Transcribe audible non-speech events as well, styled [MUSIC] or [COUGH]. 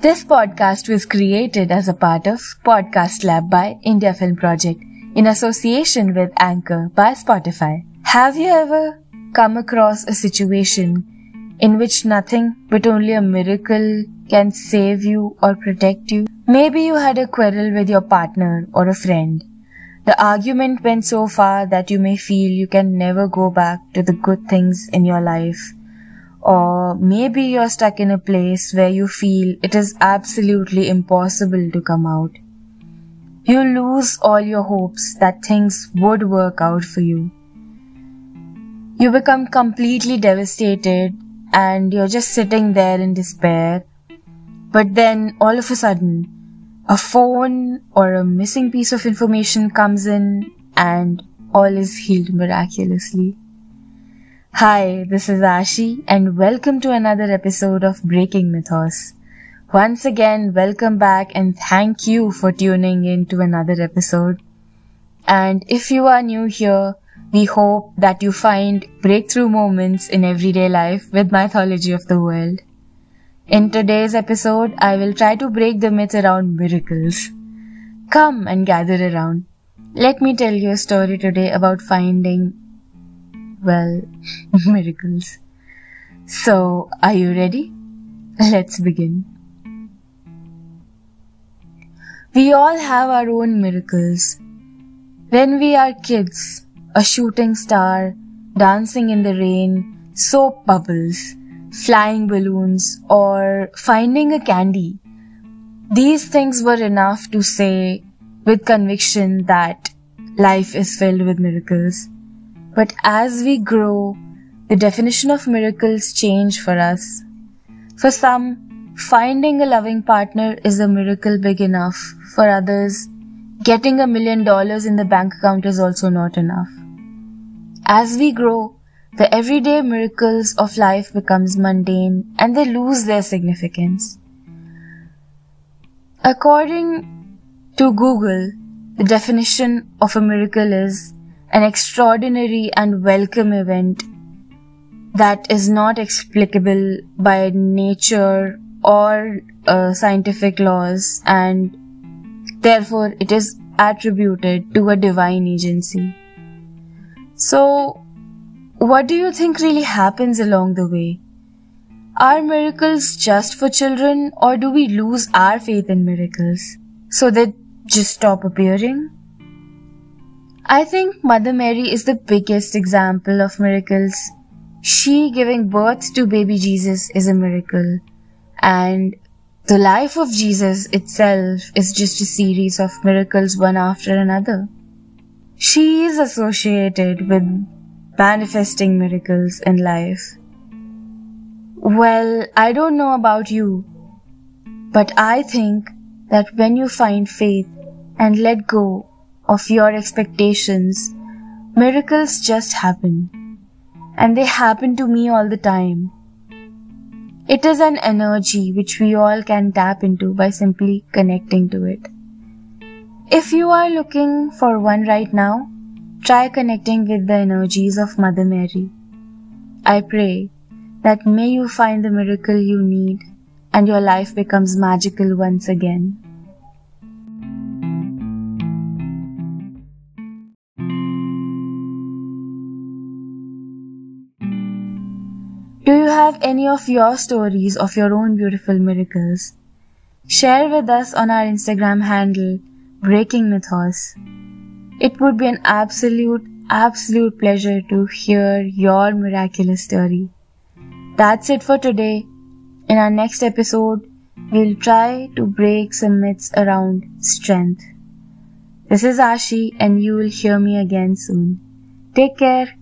This podcast was created as a part of Podcast Lab by India Film Project in association with Anchor by Spotify. Have you ever come across a situation in which nothing but only a miracle can save you or protect you? Maybe you had a quarrel with your partner or a friend. The argument went so far that you may feel you can never go back to the good things in your life or maybe you're stuck in a place where you feel it is absolutely impossible to come out. You lose all your hopes that things would work out for you. You become completely devastated and you're just sitting there in despair. But then all of a sudden, a phone or a missing piece of information comes in and all is healed miraculously. Hi, this is Ashi and welcome to another episode of Breaking Mythos. Once again, welcome back and thank you for tuning in to another episode. And if you are new here, we hope that you find breakthrough moments in everyday life with mythology of the world. In today's episode, I will try to break the myth around miracles. Come and gather around. Let me tell you a story today about finding well, [LAUGHS] miracles. So, are you ready? Let's begin. We all have our own miracles. When we are kids, a shooting star, dancing in the rain, soap bubbles, flying balloons, or finding a candy. These things were enough to say with conviction that life is filled with miracles. But as we grow, the definition of miracles change for us. For some, finding a loving partner is a miracle big enough. For others, getting a million dollars in the bank account is also not enough. As we grow, the everyday miracles of life becomes mundane and they lose their significance. According to Google, the definition of a miracle is an extraordinary and welcome event that is not explicable by nature or uh, scientific laws and therefore it is attributed to a divine agency. So, what do you think really happens along the way? Are miracles just for children or do we lose our faith in miracles so they just stop appearing? I think Mother Mary is the biggest example of miracles. She giving birth to baby Jesus is a miracle. And the life of Jesus itself is just a series of miracles one after another. She is associated with manifesting miracles in life. Well, I don't know about you, but I think that when you find faith and let go of your expectations, miracles just happen. And they happen to me all the time. It is an energy which we all can tap into by simply connecting to it. If you are looking for one right now, try connecting with the energies of Mother Mary. I pray that may you find the miracle you need and your life becomes magical once again. Do you have any of your stories of your own beautiful miracles? Share with us on our Instagram handle, Breaking Mythos. It would be an absolute, absolute pleasure to hear your miraculous story. That's it for today. In our next episode, we'll try to break some myths around strength. This is Ashi and you will hear me again soon. Take care.